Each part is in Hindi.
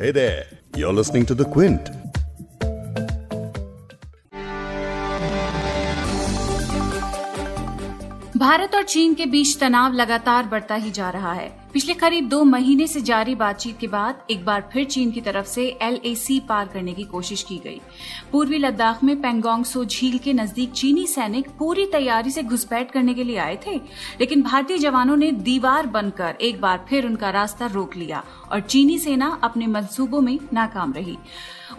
Hey there, you're listening to The Quint. Bharat और चीन के बीच तनाव लगातार बढ़ता ही जा रहा है पिछले करीब दो महीने से जारी बातचीत के बाद एक बार फिर चीन की तरफ़ से एलएसी पार करने की कोशिश की गई। पूर्वी लद्दाख में पेंगोंग सो झील के नज़दीक चीनी सैनिक पूरी तैयारी से घुसपैठ करने के लिए आए थे, लेकिन भारतीय जवानों ने दीवार बनकर एक बार फिर उनका रास्ता रोक लिया और चीनी सेना अपने मंसूबों में नाकाम रही।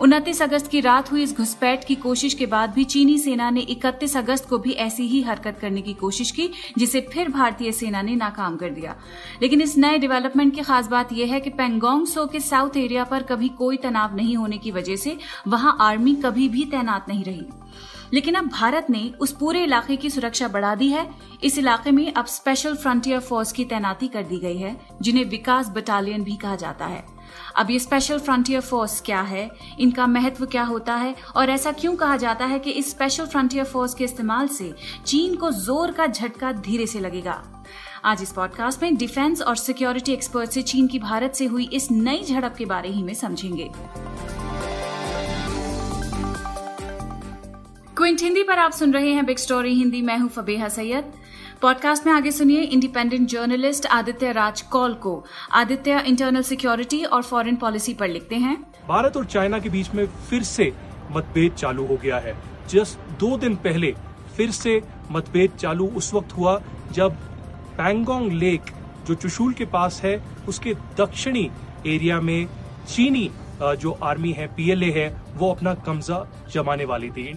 उनतीस अगस्त की रात हुई इस घुसपैठ की कोशिश के बाद भी चीनी सेना ने 31 अगस्त को भी ऐसी ही हरकत करने की कोशिश की, जिसे फिर भारतीय सेना ने नाकाम कर दिया। लेकिन इस नए डेवलपमेंट की खास बात यह है कि पेंगोंग सो के साउथ एरिया पर कभी कोई तनाव नहीं होने की वजह से वहाँ आर्मी कभी भी तैनात नहीं रही। लेकिन अब भारत ने उस पूरे इलाके की सुरक्षा बढ़ा दी है। इस इलाके में अब स्पेशल फ्रंटियर फोर्स की तैनाती कर दी गई है, जिन्हें विकास बटालियन भी कहा जाता है। अब ये स्पेशल फ्रंटियर फोर्स क्या है? इनका महत्व क्या होता है? और ऐसा क्यों कहा जाता है कि इस स्पेशल फ्रंटियर फोर्स के इस्तेमाल से चीन को ज़ोर का झटका धीरे से लगेगा? आज इस पॉडकास्ट में डिफेंस और सिक्योरिटी एक्सपर्ट से चीन की भारत से हुई इस नई झड़प के बारे ही में समझेंगे। क्विंट हिंदी पर आप सुन रहे हैं बिग स्टोरी हिंदी मैं हूँ फबेहा सैयद। पॉडकास्ट में आगे सुनिए इंडिपेंडेंट जर्नलिस्ट आदित्य राज कौल को। आदित्य इंटरनल सिक्योरिटी और फॉरेन पॉलिसी पर लिखते हैं। भारत और चाइना के बीच में फिर से मतभेद चालू हो गया है। जस्ट दो दिन पहले फिर से मतभेद चालू उस वक्त हुआ जब पैंगोंग लेक जो चुशूल के पास है उसके दक्षिणी एरिया में चीनी जो आर्मी है पीएलए है वो अपना कब्जा जमाने वाली थी।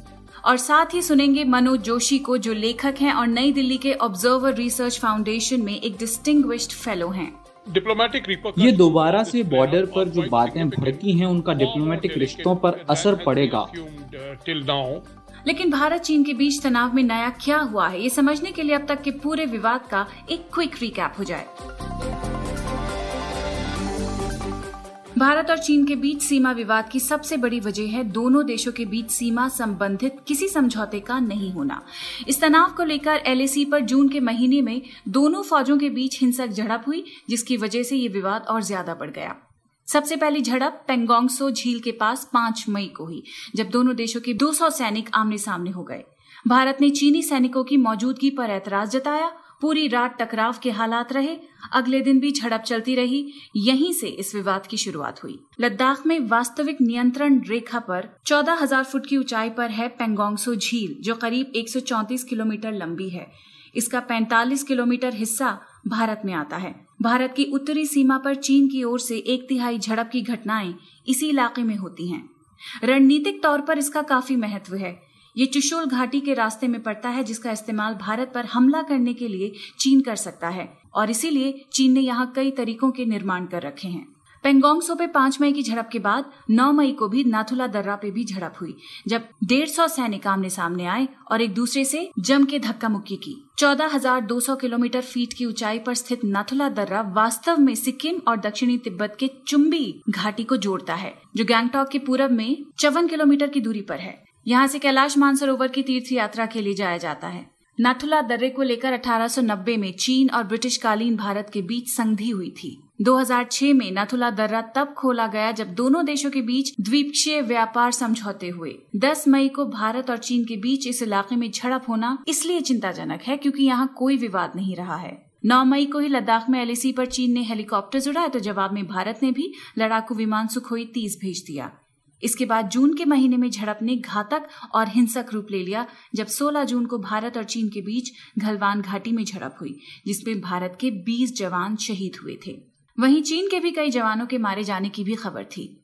और साथ ही सुनेंगे मनोज जोशी को जो लेखक हैं और नई दिल्ली के ऑब्जर्वर रिसर्च फाउंडेशन में एक डिस्टिंग्विश्ड फेलो हैं। डिप्लोमेटिक रिपोर्ट ये दोबारा से बॉर्डर पर जो बातें भड़की हैं उनका डिप्लोमेटिक रिश्तों पर असर पड़ेगा। लेकिन भारत चीन के बीच तनाव में नया क्या हुआ है, ये समझने के लिए अब तक के पूरे विवाद का एक क्विक रिकैप हो जाए। भारत और चीन के बीच सीमा विवाद की सबसे बड़ी वजह है दोनों देशों के बीच सीमा संबंधित किसी समझौते का नहीं होना। इस तनाव को लेकर एलएसी पर जून के महीने में दोनों फौजों के बीच हिंसक झड़प हुई, जिसकी वजह से ये विवाद और ज़्यादा बढ़ गया। सबसे पहली झड़प पेंगोंगसो झील के पास पाँच मई को हुई जब दोनों देशों के 200 सैनिक आमने सामने हो गए। भारत ने चीनी सैनिकों की मौजूदगी पर ऐतराज जताया। पूरी रात टकराव के हालात रहे। अगले दिन भी झड़प चलती रही। यहीं से इस विवाद की शुरुआत हुई। लद्दाख में वास्तविक नियंत्रण रेखा पर 14,000 फुट की ऊंचाई पर है पेंगोंगसो झील जो करीब 134 किलोमीटर लंबी है। इसका 45 किलोमीटर हिस्सा भारत में आता है। भारत की उत्तरी सीमा पर चीन की ओर से एक तिहाई झड़प की घटनाएँ इसी इलाके में होती हैं। रणनीतिक तौर पर इसका काफ़ी महत्व है। ये चुशोल घाटी के रास्ते में पड़ता है जिसका इस्तेमाल भारत पर हमला करने के लिए चीन कर सकता है। और इसीलिए चीन ने यहाँ कई तरीकों के निर्माण कर रखे हैं। पेंगोंगसो पे पाँच मई की झड़प के बाद, नौ मई को भी नाथुला दर्रा पे भी झड़प हुई, जब डेढ़ सौ सैनिक आमने सामने आए और एक दूसरे से जम के धक्का मुक्की की। चौदह हज़ार दो सौ किलोमीटर फीट की ऊंचाई पर स्थित नाथुला दर्रा वास्तव में सिक्किम और दक्षिणी तिब्बत के चुम्बी घाटी को जोड़ता है, जो गैंगटॉक के पूरब में चौवन किलोमीटर की दूरी पर है। यहाँ से कैलाश मानसरोवर की तीर्थ यात्रा के लिए जाया जाता है। नाथुला दर्रे को लेकर 1890 में चीन और ब्रिटिश कालीन भारत के बीच संधि हुई थी। 2006 में नाथुला दर्रा तब खोला गया जब दोनों देशों के बीच द्वीपक्षीय व्यापार समझौते हुए। 10 मई को भारत और चीन के बीच इस इलाके में झड़प होना इसलिए चिंताजनक है क्योंकि यहाँ कोई विवाद नहीं रहा है। 9 मई को ही लद्दाख में एलएसी पर चीन ने हेलीकॉप्टर उड़ाए तो जवाब में भारत ने भी लड़ाकू विमान सुखोई तीस भेज दिया। इसके बाद जून के महीने में झड़प ने घातक और हिंसक रूप ले लिया, जब 16 जून को भारत और चीन के बीच घलवान घाटी में झड़प हुई, जिसमें भारत के 20 जवान शहीद हुए थे। वहीं चीन के भी कई जवानों के मारे जाने की भी खबर थी।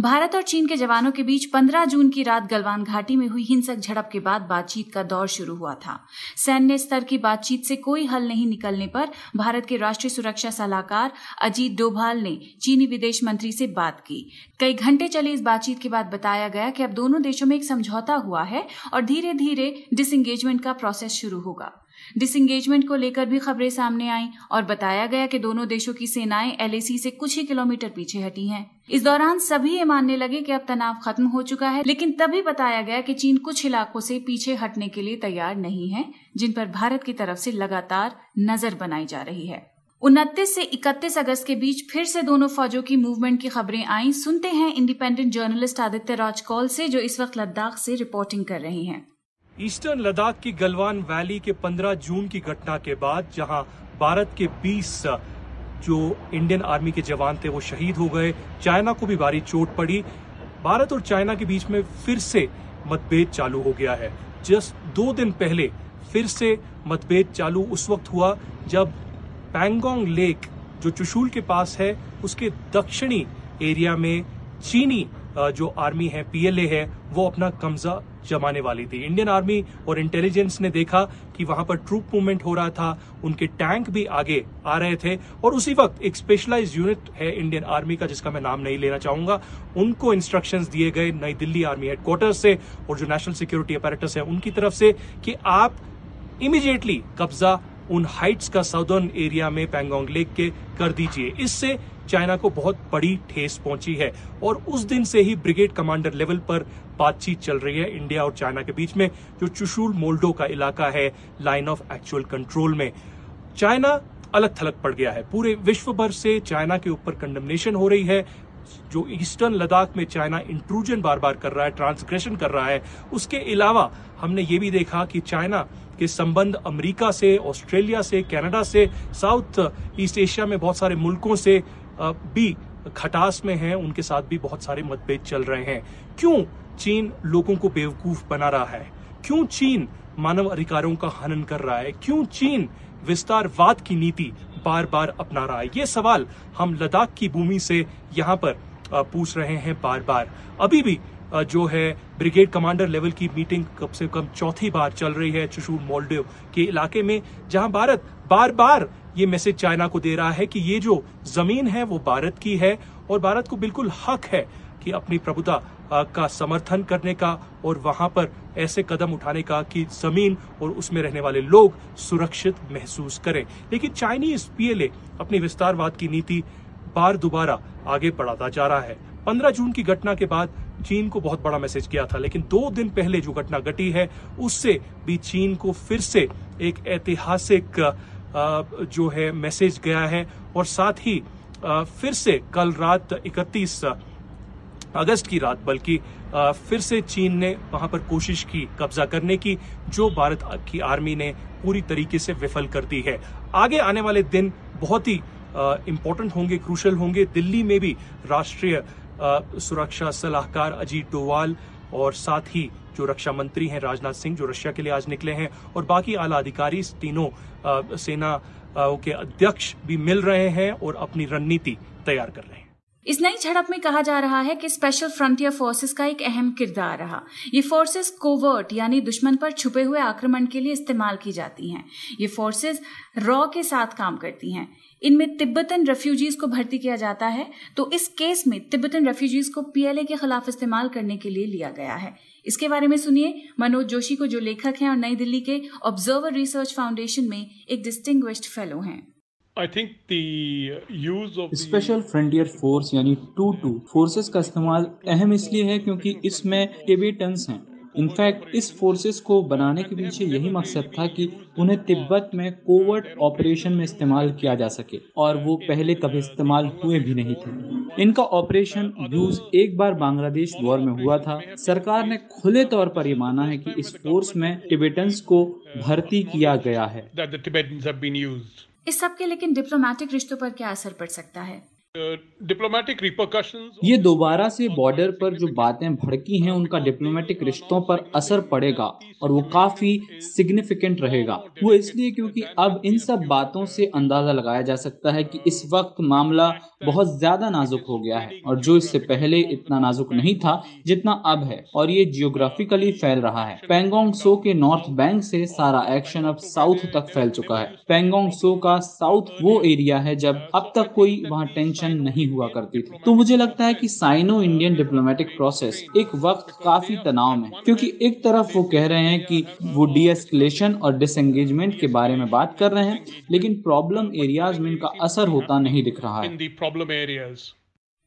भारत और चीन के जवानों के बीच 15 जून की रात गलवान घाटी में हुई हिंसक झड़प के बाद बातचीत का दौर शुरू हुआ था। सैन्य स्तर की बातचीत से कोई हल नहीं निकलने पर भारत के राष्ट्रीय सुरक्षा सलाहकार अजीत डोभाल ने चीनी विदेश मंत्री से बात की। कई घंटे चली इस बातचीत के बाद बताया गया कि अब दोनों देशों में एक समझौता हुआ है और धीरे धीरे डिसंगेजमेंट का प्रोसेस शुरू होगा। डिसंगेजमेंट को लेकर भी खबरें सामने आई और बताया गया कि दोनों देशों की सेनाएँ एलएसी से कुछ ही किलोमीटर पीछे हटी हैं। इस दौरान सभी ये मानने लगे कि अब तनाव खत्म हो चुका है, लेकिन तभी बताया गया कि चीन कुछ इलाकों से पीछे हटने के लिए तैयार नहीं है, जिन पर भारत की तरफ़ से लगातार नज़र बनाई जा रही है। उनतीस से 31 अगस्त के बीच फिर से दोनों फौजों की मूवमेंट की खबरें आई। सुनते हैं इंडिपेंडेंट जर्नलिस्ट आदित्य राज कौल से, जो इस वक्त लद्दाख से रिपोर्टिंग कर रहे हैं। ईस्टर्न लद्दाख की गलवान वैली के 15 जून की घटना के बाद, जहाँ भारत के 20 जो इंडियन आर्मी के जवान थे, वो शहीद हो गए। चाइना को भी भारी चोट पड़ी। भारत और चाइना के बीच में फिर से मतभेद चालू हो गया है। जस्ट दो दिन पहले फिर से मतभेद चालू उस वक्त हुआ, जब पैंगोंग लेक, जो चुशूल के पास है, उसके दक्षिणी एरिया में चीनी जो आर्मी है, पीएलए है, वो अपना कब्जा जमाने वाली थी। इंडियन आर्मी और इंटेलिजेंस ने देखा कि वहाँ पर ट्रूप मूवमेंट हो रहा था। उनके टैंक भी आगे आ रहे थे और उसी वक्त एक स्पेशलाइज यूनिट है इंडियन आर्मी का, जिसका मैं नाम नहीं लेना चाहूँगा। उनको इंस्ट्रक्शंस दिए गए नई दिल्ली आर्मी हेडक्वार्टर से और जो नेशनल सिक्योरिटी अपैरेटस है उनकी तरफ़ से कि आप इमीडिएटली कब्जा उन हाइट्स का साउदर्न एरिया में पैंगोंग लेक के कर दीजिए। इससे चाइना को बहुत बड़ी ठेस पहुँची है और उस दिन से ही ब्रिगेड कमांडर लेवल पर बातचीत चल रही है इंडिया और चाइना के बीच में, जो चुशूल मोल्डो का इलाका है लाइन ऑफ़ एक्चुअल कंट्रोल में। चाइना अलग थलग पड़ गया है। पूरे विश्व भर से चाइना के ऊपर कंडमनेशन हो रही है, जो ईस्टर्न लद्दाख में चाइना इंट्रूजन बार बार कर रहा है ट्रांसग्रेशन कर रहा है। उसके अलावा हमने ये भी देखा कि चाइना के संबंध अमेरिका से, ऑस्ट्रेलिया से, कनाडा से, साउथ ईस्ट एशिया में बहुत सारे मुल्कों से भी खटास में हैं, उनके साथ भी बहुत सारे मतभेद चल रहे हैं। क्यों चीन लोगों को बेवकूफ़ बना रहा है? क्यों चीन मानव अधिकारों का हनन कर रहा है? क्यों चीन विस्तारवाद की नीति बार बार अपना रहा है? ये सवाल हम लद्दाख की भूमि से यहाँ पर पूछ रहे हैं बार बार अभी भी जो है, ब्रिगेड कमांडर लेवल की मीटिंग कम से कम चौथी बार चल रही है चुशूल मोल्डेव के इलाके में, जहाँ भारत बार बार ये मैसेज चाइना को दे रहा है कि ये जो ज़मीन है, वो भारत की है और भारत को बिल्कुल हक है कि अपनी प्रभुता का समर्थन करने का और वहाँ पर ऐसे कदम उठाने का कि ज़मीन और उसमें रहने वाले लोग सुरक्षित महसूस करें। लेकिन चाइनीज़ पीएलए अपनी विस्तारवाद की नीति बार दोबारा आगे बढ़ाता जा रहा है। पंद्रह जून की घटना के बाद चीन को बहुत बड़ा मैसेज किया था, लेकिन दो दिन पहले जो घटना घटी है, उससे भी चीन को फिर से एक ऐतिहासिक जो है मैसेज गया है और साथ ही फिर से कल रात इकतीस अगस्त की रात बल्कि फिर से चीन ने वहाँ पर कोशिश की कब्जा करने की, जो भारत की आर्मी ने पूरी तरीके से विफल कर दी है। आगे आने वाले दिन बहुत ही इंपॉर्टेंट होंगे क्रूशल होंगे। दिल्ली में भी राष्ट्रीय सुरक्षा सलाहकार अजीत डोवाल और साथ ही जो रक्षा मंत्री हैं राजनाथ सिंह, जो रशिया के लिए आज निकले हैं और बाकी आला अधिकारी तीनों सेना के अध्यक्ष भी मिल रहे हैं और अपनी रणनीति तैयार कर रहे हैं। इस नई झड़प में कहा जा रहा है कि स्पेशल फ्रंटियर फोर्सेस का एक अहम किरदार रहा। ये फोर्सेस कोवर्ट यानी दुश्मन पर छुपे हुए आक्रमण के लिए इस्तेमाल की जाती हैं। ये फोर्सेस रॉ के साथ काम करती हैं। इनमें तिब्बतन रेफ्यूजीज को भर्ती किया जाता है तो इस केस में तिब्बतन रेफ्यूजीज को पीएलए के खिलाफ इस्तेमाल करने के लिए लिया गया है। इसके बारे में सुनिए। मनोज जोशी को जो लेखक हैं और नई दिल्ली के ऑब्जर्वर रिसर्च फाउंडेशन में एक डिस्टिंग फेलो हैं। I think special frontier force यानी टू टू फोर्सेस का इस्तेमाल अहम इसलिए है क्योंकि इसमें टिबेटन्स हैं। इनफैक्ट इस फोर्सेस को बनाने के पीछे यही मकसद था कि उन्हें तिब्बत में कोवर्ट ऑपरेशन में इस्तेमाल किया जा सके और वो पहले कभी इस्तेमाल हुए भी नहीं थे। इनका ऑपरेशन यूज़ एक बार बांग्लादेश वॉर में हुआ था। सरकार ने खुले तौर पर ये माना है कि इस फोर्स में टिबेटन्स को भर्ती किया गया है। इस सब के लेकिन डिप्लोमेटिक रिश्तों पर क्या असर पड़ सकता है? ये दोबारा से बॉर्डर पर जो बातें भड़की हैं उनका डिप्लोमेटिक रिश्तों पर असर पड़ेगा और वो काफ़ी सिग्निफिकेंट रहेगा। वो इसलिए क्योंकि अब इन सब बातों से अंदाज़ा लगाया जा सकता है कि इस वक्त मामला बहुत ज़्यादा नाजुक हो गया है और जो इससे पहले इतना नाजुक नहीं था, जितना अब है। और ये जियोग्राफिकली फैल रहा है। पेंगोंग सो के नॉर्थ बैंक से सारा एक्शन अब साउथ तक फैल चुका है। पेंगोंग सो का साउथ वो एरिया है जब अब तक कोई वहाँ टेंशन नहीं हुआ करती थी। तो मुझे लगता है कि साइनो इंडियन डिप्लोमेटिक प्रोसेस एक वक्त काफ़ी तनाव में क्योंकि एक तरफ़ वो कह रहे हैं कि वो डी एस्कलेशन और डिसंगेजमेंट के बारे में बात कर रहे हैं, लेकिन प्रॉब्लम एरियाज़ में इनका असर होता नहीं दिख रहा है।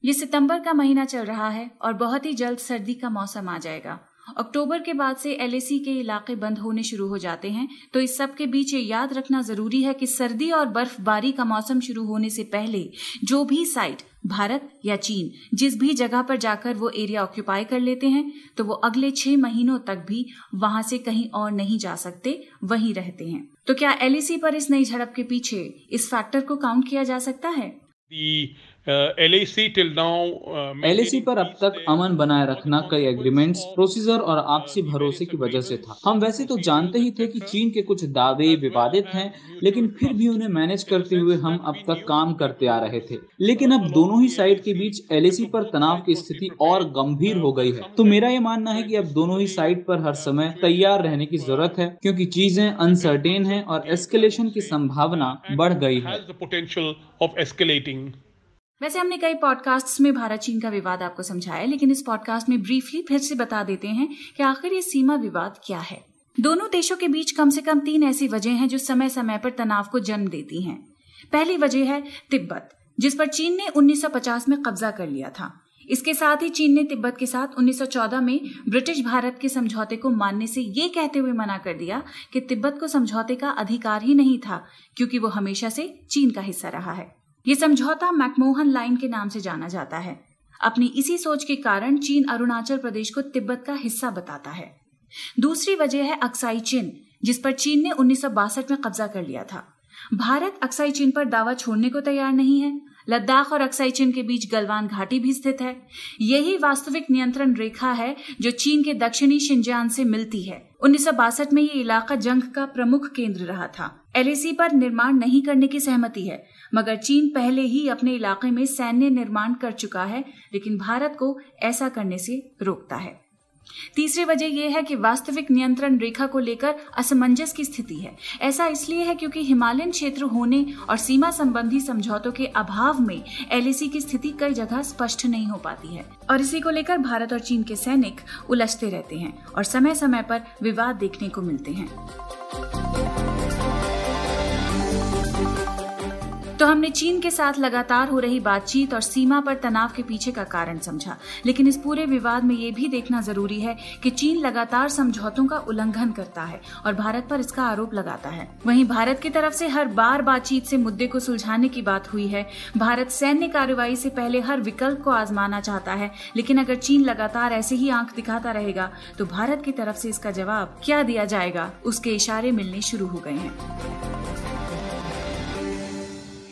ये सितंबर का महीना चल रहा है और बहुत ही जल्द सर्दी का मौसम आ जाएगा। अक्टूबर के बाद से एलएसी के इलाके बंद होने शुरू हो जाते हैं तो इस सब के बीच ये याद रखना ज़रूरी है कि सर्दी और बर्फबारी का मौसम शुरू होने से पहले जो भी साइट भारत या चीन, जिस भी जगह पर जाकर वो एरिया ऑक्यूपाई कर लेते हैं तो वो अगले छह महीनों तक भी वहाँ से कहीं और नहीं जा सकते, वहीं रहते हैं। तो क्या एलएसी पर इस नई झड़प के पीछे इस फैक्टर को काउंट किया जा सकता है? The uh, LAC till now. Uh, LAC पर अब तक अमन बनाए रखना कई एग्रीमेंट्स प्रोसीजर और आपसी भरोसे की वजह से था। हम वैसे तो जानते ही थे कि चीन के कुछ दावे विवादित हैं लेकिन फिर भी उन्हें मैनेज करते हुए हम अब तक काम करते आ रहे थे। लेकिन अब दोनों ही साइड के बीच एलएसी पर तनाव की स्थिति और गंभीर हो गई है। तो मेरा ये मानना है की अब दोनों ही साइड पर हर समय तैयार रहने की ज़रूरत है क्यूँकी चीज़ें अनसर्टेन है और एस्केलेशन की संभावना बढ़ गई है। वैसे हमने कई पॉडकास्ट्स में भारत चीन का विवाद आपको समझाया, लेकिन इस पॉडकास्ट में ब्रीफली फिर से बता देते हैं कि आखिर ये सीमा विवाद क्या है। दोनों देशों के बीच कम से कम तीन ऐसी वजह हैं जो समय समय पर तनाव को जन्म देती हैं। पहली वजह है तिब्बत, जिस पर चीन ने 1950 में कब्जा कर लिया था। इसके साथ ही चीन ने तिब्बत के साथ 1914 में ब्रिटिश भारत के समझौते को मानने से ये कहते हुए मना कर दिया कि तिब्बत को समझौते का अधिकार ही नहीं था, क्योंकि वो हमेशा से चीन का हिस्सा रहा है। ये समझौता मैकमोहन लाइन के नाम से जाना जाता है। अपनी इसी सोच के कारण चीन अरुणाचल प्रदेश को तिब्बत का हिस्सा बताता है। दूसरी वजह है अक्साई चिन जिस पर चीन ने उन्नीस सौ बासठ में कब्जा कर लिया था। भारत अक्साई चीन पर दावा छोड़ने को तैयार नहीं है। लद्दाख और अक्साई चीन के बीच गलवान घाटी भी स्थित है। यही वास्तविक नियंत्रण रेखा है जो चीन के दक्षिणी शिंजान से मिलती है। उन्नीस सौ बासठ में ये इलाका जंग का प्रमुख केंद्र रहा था। एलएसी पर निर्माण नहीं करने की सहमति है मगर चीन पहले ही अपने इलाके में सैन्य निर्माण कर चुका है, लेकिन भारत को ऐसा करने से रोकता है। तीसरी वजह यह है कि वास्तविक नियंत्रण रेखा को लेकर असमंजस की स्थिति है। ऐसा इसलिए है क्योंकि हिमालयन क्षेत्र होने और सीमा संबंधी समझौतों के अभाव में एलएसी की स्थिति कई जगह स्पष्ट नहीं हो पाती है। और इसी को लेकर भारत और चीन के सैनिक उलझते रहते हैं और समय समय पर विवाद देखने को मिलते हैं। तो हमने चीन के साथ लगातार हो रही बातचीत और सीमा पर तनाव के पीछे का कारण समझा। लेकिन इस पूरे विवाद में ये भी देखना ज़रूरी है कि चीन लगातार समझौतों का उल्लंघन करता है और भारत पर इसका आरोप लगाता है। वहीं भारत की तरफ़ से हर बार बातचीत से मुद्दे को सुलझाने की बात हुई है। भारत सैन्य कार्रवाई से पहले हर विकल्प को आजमाना चाहता है, लेकिन अगर चीन लगातार ऐसे ही आँख दिखाता रहेगा तो भारत की तरफ़ से इसका जवाब क्या दिया जाएगा? उसके इशारे मिलने शुरू हो गए हैं।